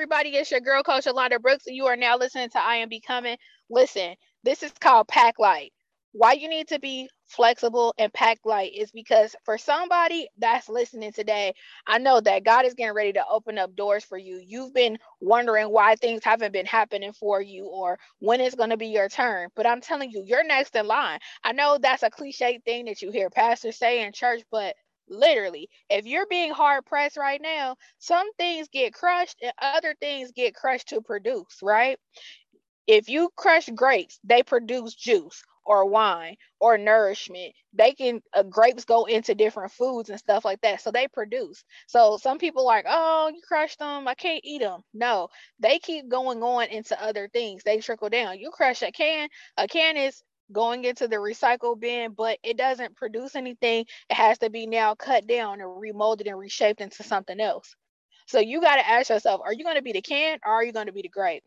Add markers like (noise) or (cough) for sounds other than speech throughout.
everybody? It's your girl, Coach Alonda Brooks, and you are now listening to I Am Becoming. Listen, this is called Pack Light. Why you need to be flexible and pack light is because for somebody that's listening today, I know that God is getting ready to open up doors for you. You've been wondering why things haven't been happening for you or when it's going to be your turn. But I'm telling you, you're next in line. I know that's a cliche thing that you hear pastors say in church, but literally if you're being hard pressed right now some things get crushed and other things get crushed to produce right? If you crush grapes they produce juice or wine or nourishment. They can uh, grapes go into different foods and stuff like that so they produce. So some people like oh you crushed them i can't eat them no they keep going on into other things. They trickle down. You crush a can a can is going into the recycle bin, but it doesn't produce anything. It has to be now cut down and remolded and reshaped into something else. So you got to ask yourself, are you going to be the can or are you going to be the grape?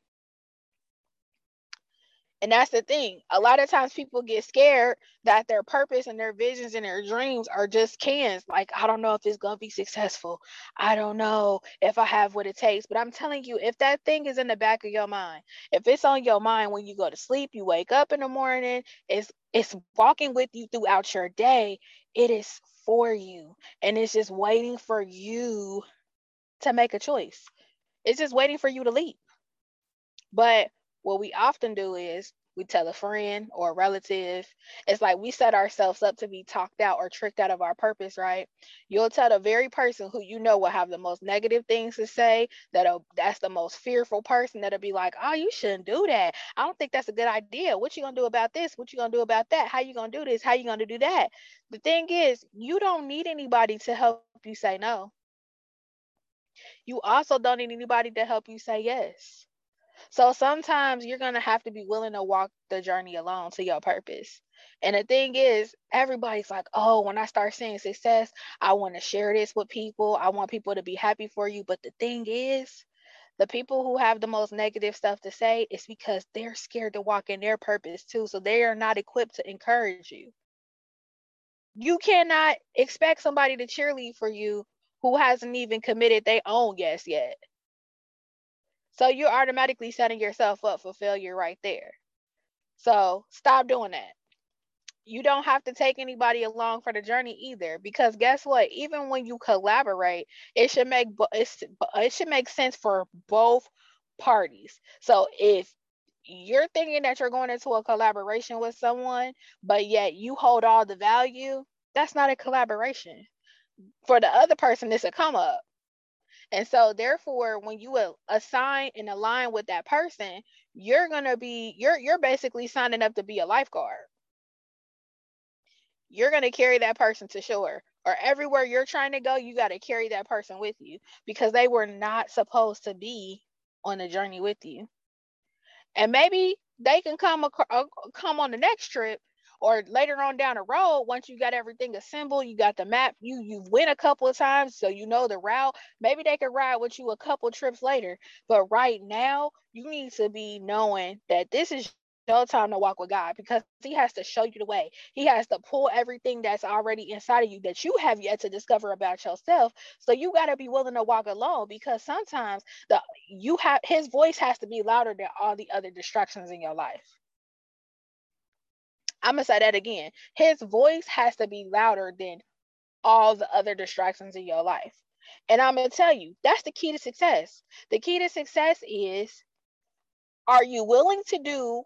And that's the thing. A lot of times people get scared that their purpose and their visions and their dreams are just cans. Like, I don't know if it's going to be successful. I don't know if I have what it takes. But I'm telling you, if that thing is in the back of your mind, if it's on your mind when you go to sleep, you wake up in the morning, it's it's walking with you throughout your day, it is for you. And it's just waiting for you to make a choice. It's just waiting for you to leap. But what we often do is we tell a friend or a relative. It's like we set ourselves up to be talked out or tricked out of our purpose, right? You'll tell the very person who you know will have the most negative things to say, that'll that's the most fearful person that'll be like, oh, you shouldn't do that. I don't think that's a good idea. What you gonna do about this? What you gonna do about that? How you gonna do this? How you gonna do that? The thing is, you don't need anybody to help you say no. You also don't need anybody to help you say yes. So sometimes you're going to have to be willing to walk the journey alone to your purpose. And the thing is, everybody's like, oh, when I start seeing success, I want to share this with people. I want people to be happy for you. But the thing is, the people who have the most negative stuff to say is because they're scared to walk in their purpose too. So they are not equipped to encourage you. You cannot expect somebody to cheerlead for you who hasn't even committed their own yes yet. So you're automatically setting yourself up for failure right there. So stop doing that. You don't have to take anybody along for the journey either, because guess what? Even when you collaborate, it should make it should make sense for both parties. So if you're thinking that you're going into a collaboration with someone, but yet you hold all the value, that's not a collaboration. For the other person, it's a come up. And so therefore when you assign and align with that person, you're going to be you're you're basically signing up to be a lifeguard. You're going to carry that person to shore or everywhere you're trying to go, you got to carry that person with you because they were not supposed to be on the journey with you. And maybe they can come ac- uh, come on the next trip or later on down the road once you got everything assembled you got the map you you've went a couple of times so you know the route maybe they could ride with you a couple trips later but right now you need to be knowing that this is your time to walk with God because He has to show you the way. He has to pull everything that's already inside of you that you have yet to discover about yourself. So you got to be willing to walk alone because sometimes the you have His voice has to be louder than all the other distractions in your life. I'm gonna say that again. His voice has to be louder than all the other distractions in your life. And I'm gonna tell you, that's the key to success. The key to success is are you willing to do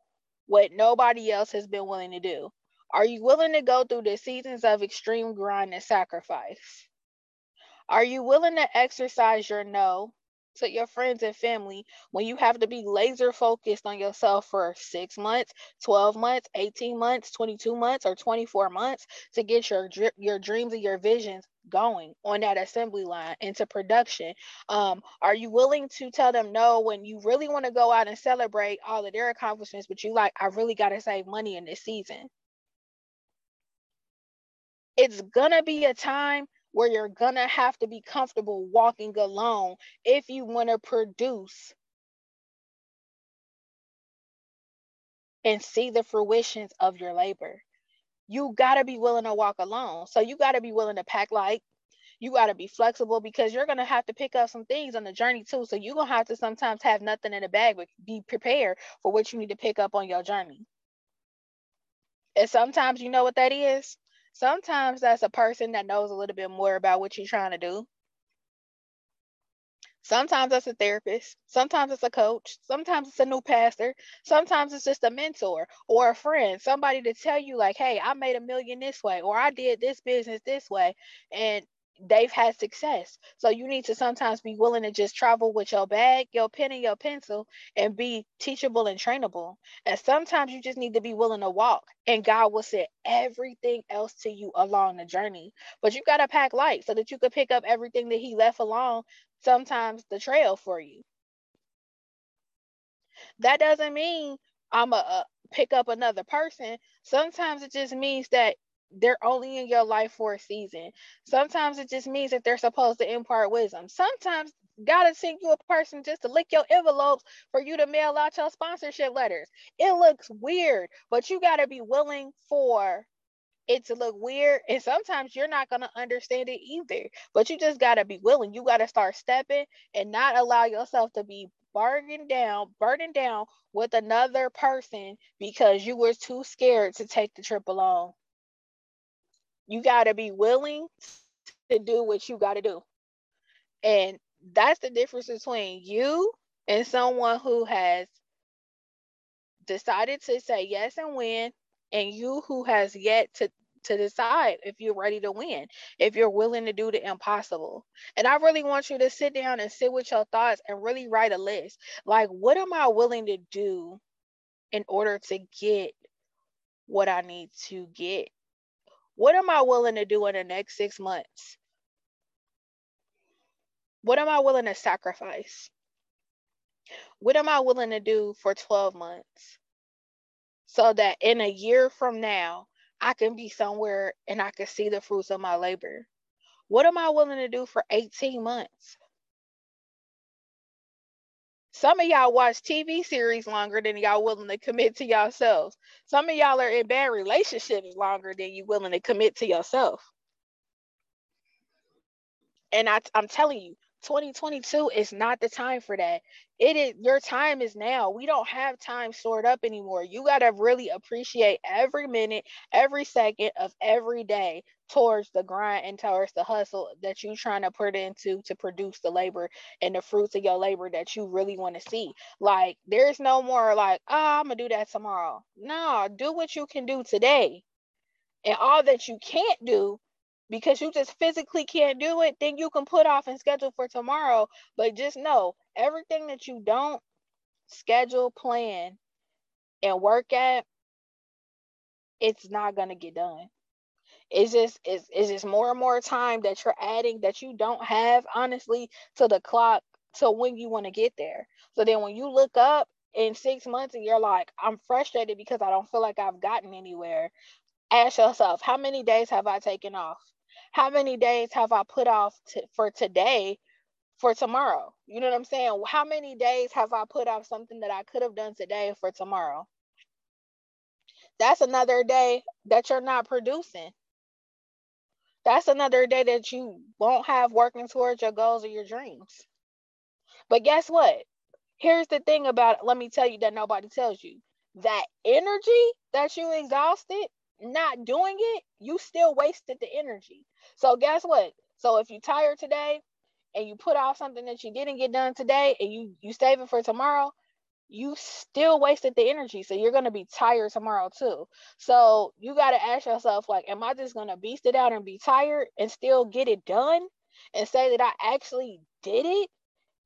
what nobody else has been willing to do? Are you willing to go through the seasons of extreme grind and sacrifice? Are you willing to exercise your no to your friends and family when you have to be laser focused on yourself for six months, 12 months, 18 months, 22 months, or 24 months to get your your dreams and your visions going on that assembly line into production? Um, are you willing to tell them no when you really want to go out and celebrate all of their accomplishments, but you like, I really got to save money in this season? It's gonna be a time where you're gonna have to be comfortable walking alone if you want to produce and see the fruitions of your labor. You got to be willing to walk alone. So you got to be willing to pack light. You got to be flexible because you're to have to pick up some things on the journey too. So you're to have to sometimes have nothing in the bag, but be prepared for what you need to pick up on your journey. And sometimes you know what that is? Sometimes that's a person that knows a little bit more about what you're trying to do. Sometimes it's a therapist. Sometimes it's a coach. Sometimes it's a new pastor. Sometimes it's just a mentor or a friend, somebody to tell you, like, hey, I made a million this way, or I did this business this way. And they've had success. So you need to sometimes be willing to just travel with your bag, your pen, and your pencil and be teachable and trainable. And sometimes you just need to be willing to walk, and God will send everything else to you along the journey. But you got to pack light so that you could pick up everything that He left along, sometimes the trail for you. That doesn't mean I'm a, a pick up another person. Sometimes it just means that they're only in your life for a season. Sometimes it just means that they're supposed to impart wisdom. Sometimes God is send you a person just to lick your envelopes for you to mail out your sponsorship letters. It looks weird, but you got to be willing for it to look weird. And sometimes you're not to understand it either, but you just got to be willing. You got to start stepping and not allow yourself to be bargained down, burdened down with another person because you were too scared to take the trip alone you got to be willing to do what you got to do. And that's the difference between you and someone who has decided to say yes and win, and you who has yet to to decide if you're ready to win, if you're willing to do the impossible. And I really want you to sit down and sit with your thoughts and really write a list. Like, what am I willing to do in order to get what I need to get? What am I willing to do in the next six months? What am I willing to sacrifice? What am I willing to do for 12 months? So that in a year from now, I can be somewhere and I can see the fruits of my labor. What am I willing to do for 18 months? Some of y'all watch TV series longer than y'all willing to commit to yourselves. Some of y'all are in bad relationships longer than you willing to commit to yourself. And I, I'm telling you, 2022 is not the time for that. It is your time is now. We don't have time stored up anymore. You got to really appreciate every minute, every second of every day towards the grind and towards the hustle that you're trying to put into to produce the labor and the fruits of your labor that you really want to see. Like there's no more like, ah, oh, I'm gonna do that tomorrow. No, do what you can do today. And all that you can't do because you just physically can't do it, then you can put off and schedule for tomorrow. But just know everything that you don't schedule, plan, and work at, it's not gonna get done. It's just it's, it's just more and more time that you're adding that you don't have honestly to the clock to when you want to get there. So then when you look up in six months and you're like, I'm frustrated because I don't feel like I've gotten anywhere. Ask yourself, how many days have I taken off? How many days have I put off to, for today for tomorrow? You know what I'm saying? How many days have I put off something that I could have done today for tomorrow? That's another day that you're not producing. That's another day that you won't have working towards your goals or your dreams. But guess what? Here's the thing about it. Let me tell you that nobody tells you that energy that you exhausted not doing it, you still wasted the energy. So guess what? So if you're tired today and you put off something that you didn't get done today and you you save it for tomorrow, you still wasted the energy. So you're gonna be tired tomorrow too. So you gotta ask yourself, like, am I just gonna beast it out and be tired and still get it done and say that I actually did it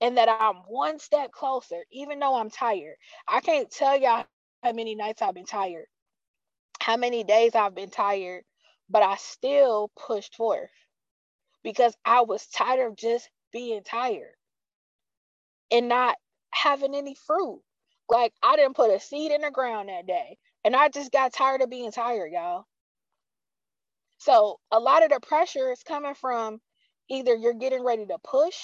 and that I'm one step closer, even though I'm tired. I can't tell y'all how many nights I've been tired how many days I've been tired, but I still pushed forth because I was tired of just being tired and not having any fruit. Like I didn't put a seed in the ground that day and I just got tired of being tired, y'all. So a lot of the pressure is coming from either you're getting ready to push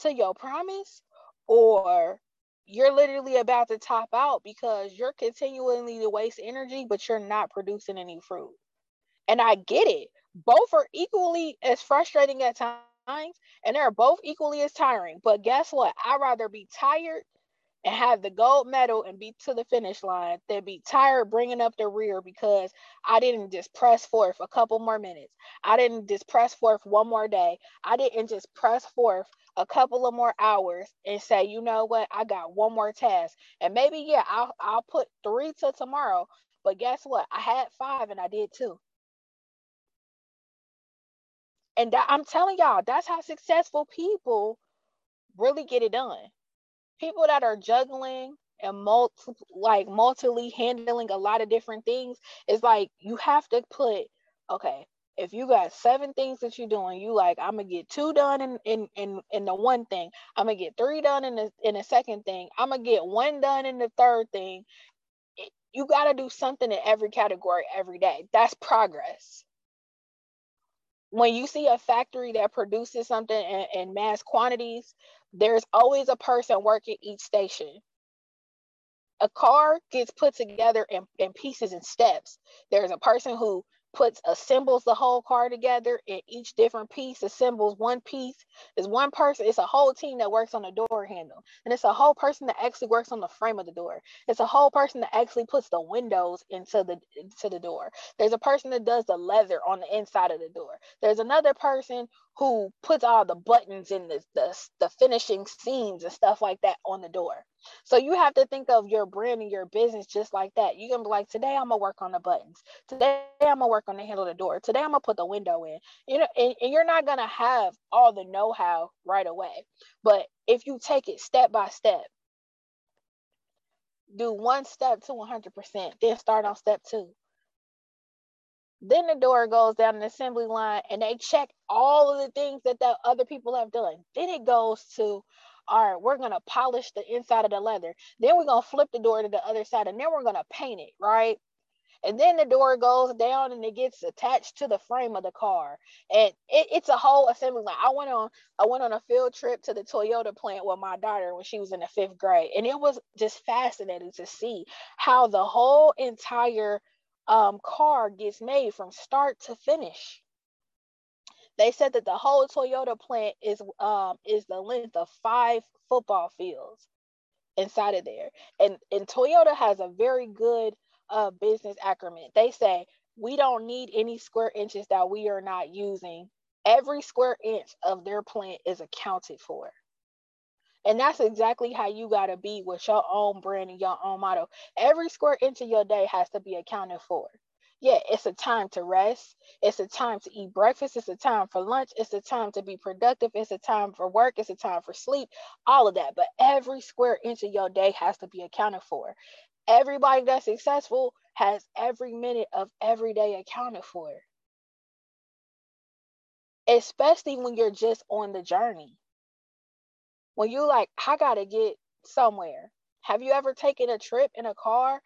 to your promise or you're literally about to top out because you're continually to waste energy, but you're not producing any fruit. And I get it, both are equally as frustrating at times and they're both equally as tiring. But guess what? I'd rather be tired and have the gold medal and be to the finish line than be tired bringing up the rear because I didn't just press forth a couple more minutes. I didn't just press forth one more day. I didn't just press forth a couple of more hours and say, you know what, I got one more task. And maybe, yeah, I'll, I'll put three to tomorrow. But guess what? I had five and I did two. And that, I'm telling y'all, that's how successful people really get it done. People that are juggling and multi, like multiply handling a lot of different things, it's like you have to put, okay, if you got seven things that you're doing, you like, I'm gonna get two done in in in, in the one thing, I'm gonna get three done in the in the second thing, I'm gonna get one done in the third thing. you gotta do something in every category every day. That's progress when you see a factory that produces something in, in, mass quantities, there's always a person working each station. A car gets put together in, in pieces and steps. There's a person who puts assembles the whole car together and each different piece assembles one piece. Is one person it's a whole team that works on the door handle and it's a whole person that actually works on the frame of the door. It's a whole person that actually puts the windows into the into the door. There's a person that does the leather on the inside of the door. There's another person who puts all the buttons in the, the, the finishing seams and stuff like that on the door. So you have to think of your brand and your business just like that. You can be like, today I'm gonna work on the buttons. Today I'm gonna work on the handle of the door. Today I'm gonna put the window in. You know, and, and you're not gonna have all the know-how right away. But if you take it step by step, do one step to 100%, then start on step two. Then the door goes down an assembly line and they check all of the things that the other people have done. Then it goes to, all right, we're to polish the inside of the leather. Then we're to flip the door to the other side and then we're to paint it, right? And then the door goes down and it gets attached to the frame of the car. And it, it's a whole assembly line. I went on I went on a field trip to the Toyota plant with my daughter when she was in the fifth grade. And it was just fascinating to see how the whole entire um, car gets made from start to finish. They said that the whole Toyota plant is um, is the length of five football fields inside of there. And and Toyota has a very good uh, business acumen. They say we don't need any square inches that we are not using. Every square inch of their plant is accounted for. And that's exactly how you got to be with your own brand and your own motto. Every square inch of your day has to be accounted for. Yeah, it's a time to rest. It's a time to eat breakfast. It's a time for lunch. It's a time to be productive. It's a time for work. It's a time for sleep, all of that. But every square inch of your day has to be accounted for. Everybody that's successful has every minute of every day accounted for. Especially when you're just on the journey when you're like, I gotta get somewhere. Have you ever taken a trip in a car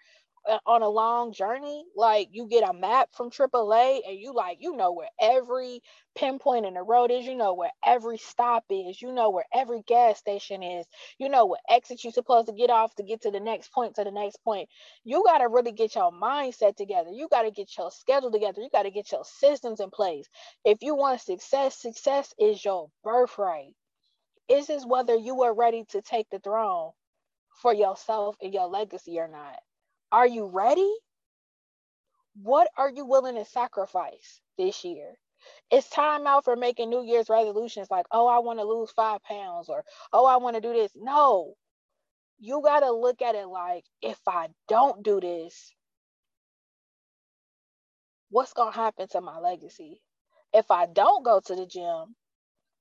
Uh, on a long journey? Like you get a map from AAA and you like, you know where every pinpoint in the road is, you know where every stop is, you know where every gas station is, you know what exit you're supposed to get off to get to the next point to the next point. You gotta really get your mindset together. You gotta get your schedule together. You gotta get your systems in place. If you want success, success is your birthright. Is this whether you are ready to take the throne for yourself and your legacy or not? Are you ready? What are you willing to sacrifice this year? It's time out for making New Year's resolutions like, oh, I want to lose five pounds or oh, I want to do this. No, you got to look at it like, if I don't do this, what's going to happen to my legacy? If I don't go to the gym,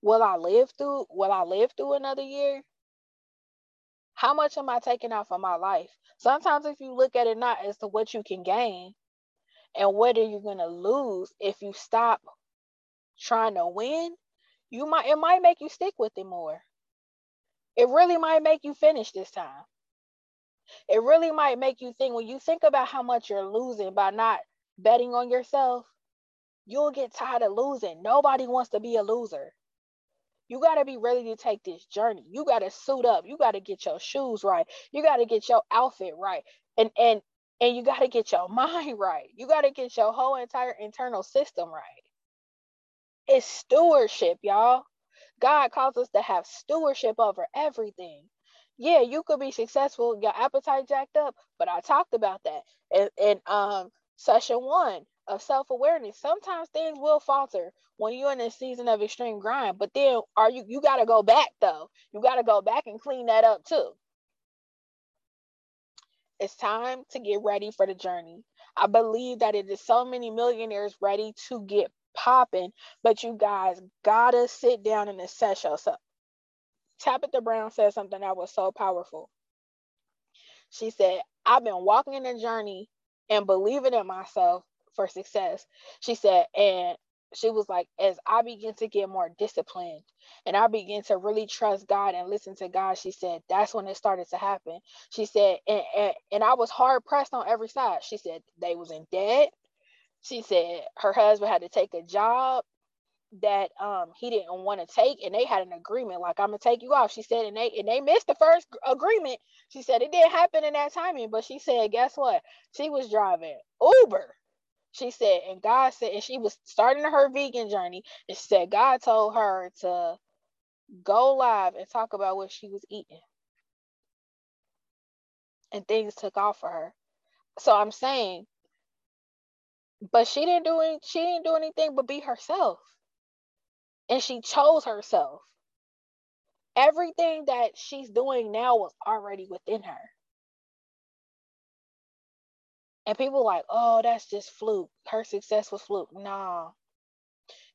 will I live through will I live through another year? How much am I taking out for my life? Sometimes if you look at it not as to what you can gain and what are you going to lose if you stop trying to win, you might it might make you stick with it more. It really might make you finish this time. It really might make you think when you think about how much you're losing by not betting on yourself, you'll get tired of losing. Nobody wants to be a loser. You got to be ready to take this journey. You got to suit up. You got to get your shoes right. You got to get your outfit right. And and and you got to get your (laughs) mind right. You got to get your whole entire internal system right. It's stewardship, y'all. God calls us to have stewardship over everything. Yeah, you could be successful, your appetite jacked up, but I talked about that in, in um session one of self-awareness. Sometimes things will falter when you're in a season of extreme grind, but then are you you gotta go back though. You gotta go back and clean that up too. It's time to get ready for the journey. I believe that it is so many millionaires ready to get popping, but you guys gotta sit down and assess yourself. Tabitha Brown said something that was so powerful. She said, I've been walking in the journey and believing in myself for success. She said, and she was like, as I begin to get more disciplined and I begin to really trust God and listen to God, she said, that's when it started to happen. She said, and, and, and I was hard pressed on every side. She said, they was in debt. She said her husband had to take a job that um he didn't want to take and they had an agreement like i'm gonna take you off she said and they and they missed the first agreement she said it didn't happen in that timing but she said guess what she was driving uber she said, and God said, and she was starting her vegan journey, and she said, God told her to go live and talk about what she was eating. And things took off for her. So I'm saying, but she didn't do any, she didn't do anything but be herself. And she chose herself. Everything that she's doing now was already within her. And people like, oh, that's just fluke. Her success was fluke. Nah.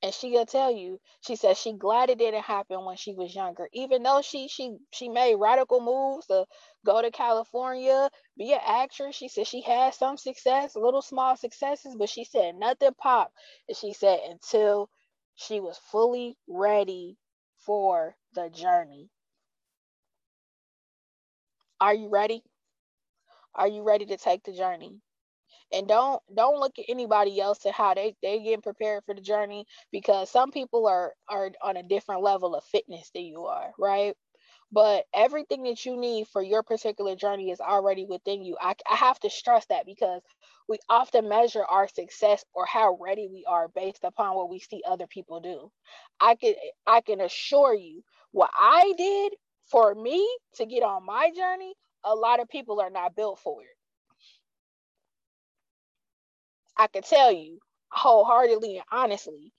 And she'll tell you, she says she glad it didn't happen when she was younger. Even though she she she made radical moves to go to California, be an actress. She said she had some success, little small successes, but she said nothing popped. And she said until she was fully ready for the journey. Are you ready? Are you ready to take the journey? And don't don't look at anybody else and how they they getting prepared for the journey because some people are are on a different level of fitness than you are right? But everything that you need for your particular journey is already within you. I, I have to stress that because we often measure our success or how ready we are based upon what we see other people do. I can i can assure you what i did for me to get on my journey a lot of people are not built for it I can tell you wholeheartedly and honestly,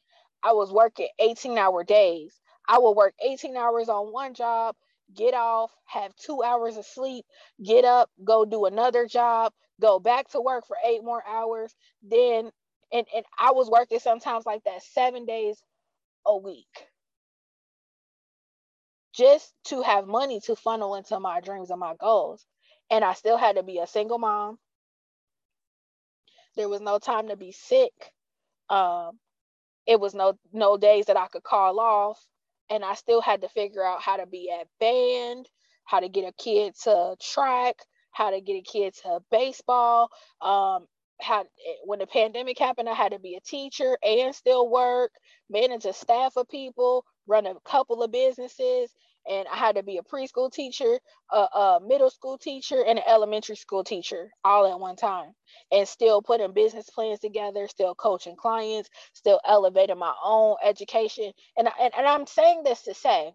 I was working 18 hour days. I would work 18 hours on one job, get off, have two hours of sleep, get up, go do another job, go back to work for eight more hours. Then, and, and I was working sometimes like that seven days a week just to have money to funnel into my dreams and my goals. And I still had to be a single mom. There was no time to be sick. Um, it was no no days that I could call off, and I still had to figure out how to be at band, how to get a kid to track, how to get a kid to baseball. Um, how when the pandemic happened, I had to be a teacher and still work, manage a staff of people, run a couple of businesses, and I had to be a preschool teacher, a, a, middle school teacher, and an elementary school teacher all at one time, and still putting business plans together, still coaching clients, still elevating my own education. And, and, and I'm saying this to say,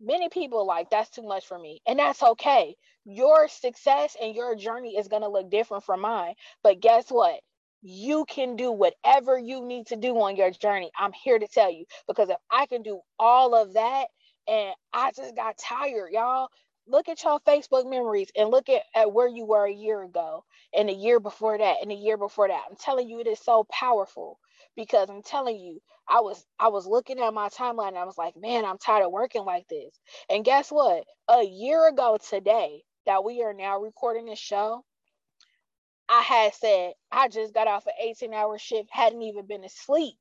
many people like that's too much for me, and that's okay. Your success and your journey is going to look different from mine, but guess what? you can do whatever you need to do on your journey. I'm here to tell you because if I can do all of that, and I just got tired, y'all. Look at y'all Facebook memories and look at, at where you were a year ago and a year before that and a year before that. I'm telling you, it is so powerful because I'm telling you, I was I was looking at my timeline and I was like, man, I'm tired of working like this. And guess what? A year ago today that we are now recording this show, I had said I just got off an 18 hour shift, hadn't even been asleep.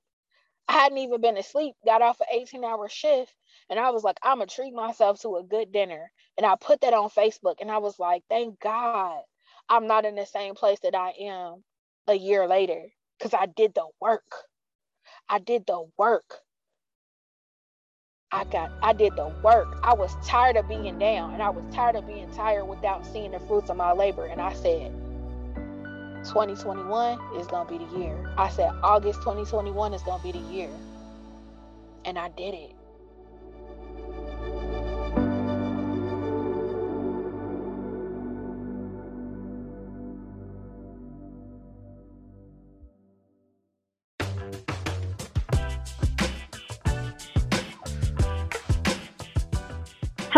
I hadn't even been asleep, got off an 18 hour shift, and I was like, I'm gonna treat myself to a good dinner. And I put that on Facebook and I was like, thank God I'm not in the same place that I am a year later because I did the work. I did the work. I got I did the work. I was tired of being down and I was tired of being tired without seeing the fruits of my labor. And I said, 2021 is going to be the year. I said August 2021 is going to be the year. And I did it.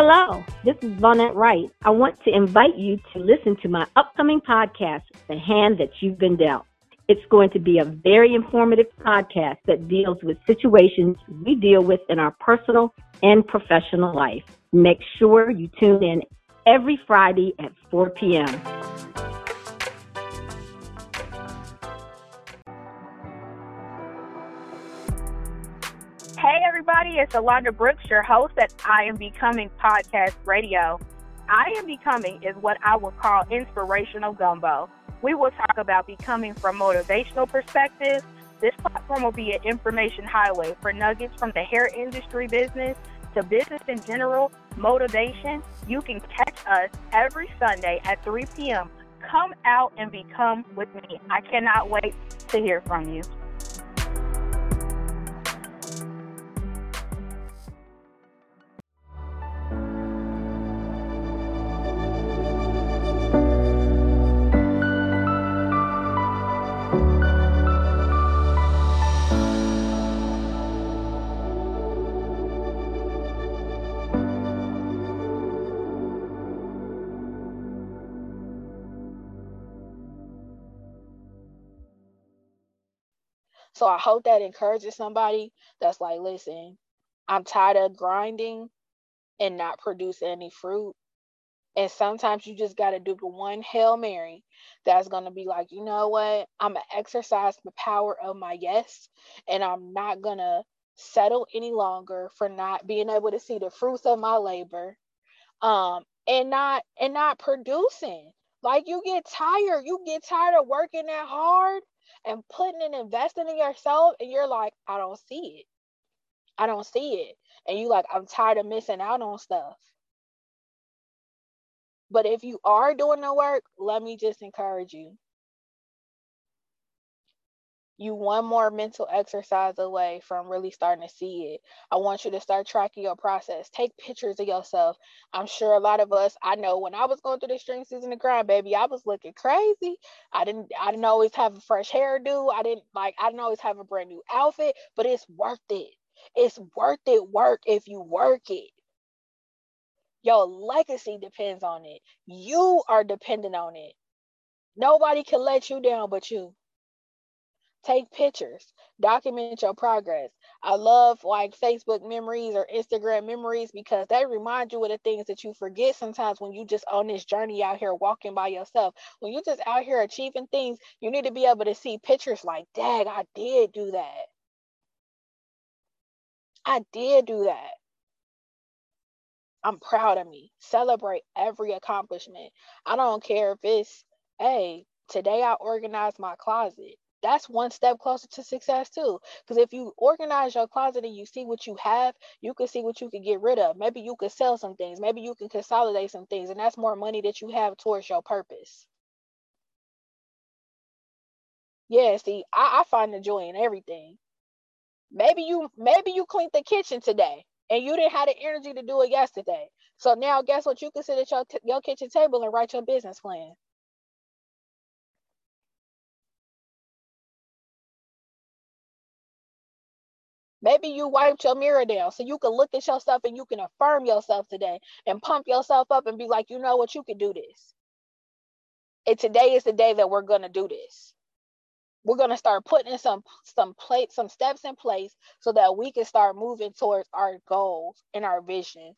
Hello, this is Vonette Wright. I want to invite you to listen to my upcoming podcast, The Hand That You've Been Dealt. It's going to be a very informative podcast that deals with situations we deal with in our personal and professional life. Make sure you tune in every Friday at 4 p.m. everybody, it's Alondra Brooks, your host at I Am Becoming Podcast Radio. I Am Becoming is what I would call inspirational gumbo. We will talk about becoming from motivational perspectives. This platform will be an information highway for nuggets from the hair industry business to business in general, motivation. You can catch us every Sunday at 3 p.m. Come out and become with me. I cannot wait to hear from you. So I hope that encourages somebody that's like, listen, I'm tired of grinding and not producing any fruit. And sometimes you just got to do the one Hail Mary that's going to be like, you know what? I'm going to exercise the power of my yes. And I'm not going to settle any longer for not being able to see the fruits of my labor um and not and not producing like you get tired you get tired of working that hard and putting and investing in yourself and you're like i don't see it. I don't see it. And you like i'm tired of missing out on stuff. But if you are doing the work let me just encourage you you one more mental exercise away from really starting to see it. I want you to start tracking your process. Take pictures of yourself. I'm sure a lot of us, I know when I was going through the string season of grind, baby, I was looking crazy. I didn't I didn't always have a fresh hairdo. I didn't like I didn't always have a brand new outfit, but it's worth it. It's worth it work if you work it. Your legacy depends on it. You are dependent on it. Nobody can let you down but you. Take pictures, document your progress. I love like Facebook memories or Instagram memories because they remind you of the things that you forget sometimes when you just on this journey out here walking by yourself. When you just out here achieving things, you need to be able to see pictures like, Dad, I did do that. I did do that. I'm proud of me. Celebrate every accomplishment. I don't care if it's, hey, today I organized my closet that's one step closer to success too. Because if you organize your closet and you see what you have, you can see what you can get rid of. Maybe you could sell some things. Maybe you can consolidate some things, and that's more money that you have towards your purpose. Yeah, see, I, I find the joy in everything. Maybe you maybe you cleaned the kitchen today and you didn't have the energy to do it yesterday. So now guess what? You can sit at your, your kitchen table and write your business plan. Maybe you wiped your mirror down so you can look at yourself and you can affirm yourself today and pump yourself up and be like, you know what, you can do this. And today is the day that we're gonna do this. We're gonna start putting some some plate some steps in place so that we can start moving towards our goals and our vision.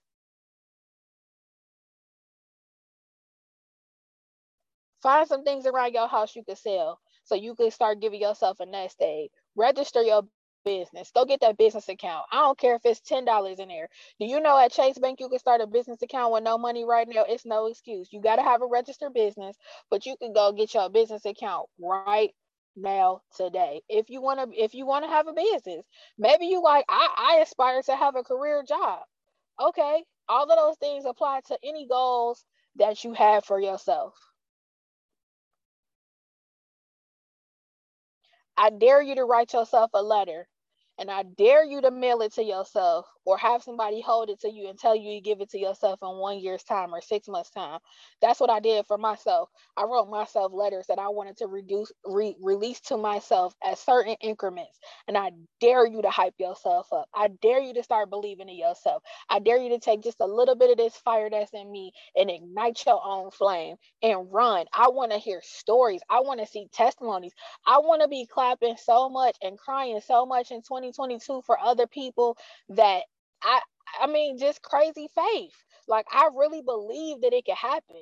Find some things around your house you can sell so you can start giving yourself a nest egg. Register your business. Go get that business account. I don't care if it's ten dollars in there. Do you know at Chase Bank you can start a business account with no money right now? It's no excuse. You got to have a registered business, but you can go get your business account right now today. If you want to, if you want to have a business, maybe you like I, I aspire to have a career job. Okay, all of those things apply to any goals that you have for yourself. I dare you to write yourself a letter and I dare you to mail it to yourself or have somebody hold it to you and tell you you give it to yourself in one year's time or six months time. That's what I did for myself. I wrote myself letters that I wanted to reduce re- release to myself at certain increments. And I dare you to hype yourself up. I dare you to start believing in yourself. I dare you to take just a little bit of this fire that's in me and ignite your own flame and run. I want to hear stories. I want to see testimonies. I want to be clapping so much and crying so much in 20 2022 for other people that I I mean just crazy faith. Like I really believe that it can happen.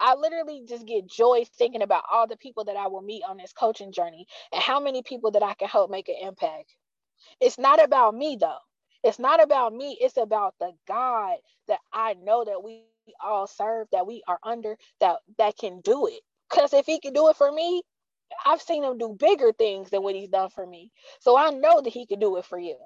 I literally just get joy thinking about all the people that I will meet on this coaching journey and how many people that I can help make an impact. It's not about me though. It's not about me. It's about the God that I know that we all serve, that we are under, that that can do it. Because if he can do it for me, I've seen him do bigger things than what he's done for me. So I know that he can do it for you.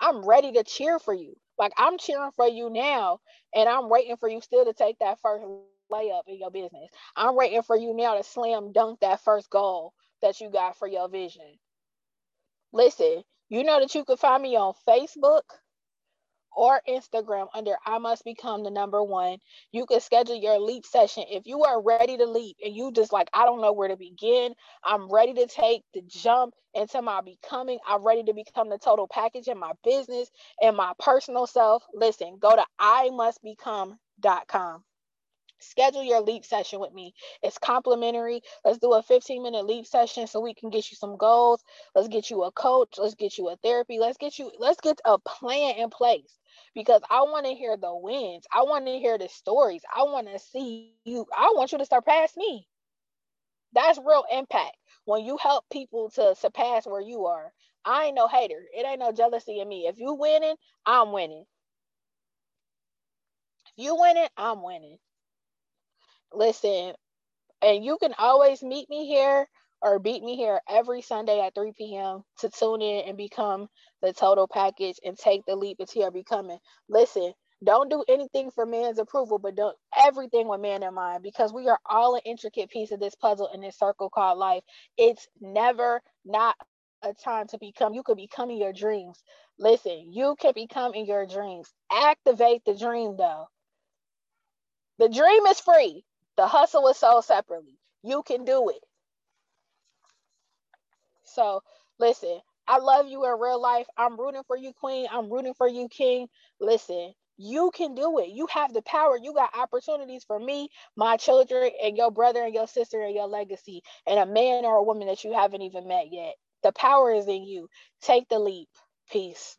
I'm ready to cheer for you. Like I'm cheering for you now, and I'm waiting for you still to take that first layup in your business. I'm waiting for you now to slam dunk that first goal that you got for your vision. Listen, you know that you can find me on Facebook, or Instagram under I must become the number one. You can schedule your leap session. If you are ready to leap and you just like, I don't know where to begin, I'm ready to take the jump into my becoming. I'm ready to become the total package in my business and my personal self. Listen, go to I must become.com schedule your leap session with me. It's complimentary. Let's do a 15 minute leap session so we can get you some goals. Let's get you a coach. Let's get you a therapy. Let's get you, let's get a plan in place because I want to hear the wins. I want to hear the stories. I want to see you. I want you to surpass me. That's real impact. When you help people to surpass where you are, I ain't no hater. It ain't no jealousy in me. If you winning, I'm winning. If you winning, I'm winning listen, and you can always meet me here or beat me here every Sunday at 3 p.m. to tune in and become the total package and take the leap into your becoming. Listen, don't do anything for man's approval, but do everything with man in mind because we are all an intricate piece of this puzzle in this circle called life. It's never not a time to become. You could become in your dreams. Listen, you can become in your dreams. Activate the dream though. The dream is free. The hustle is sold separately. You can do it. So listen, I love you in real life. I'm rooting for you, Queen. I'm rooting for you, King. Listen, you can do it. You have the power. You got opportunities for me, my children, and your brother and your sister and your legacy, and a man or a woman that you haven't even met yet. The power is in you. Take the leap. Peace.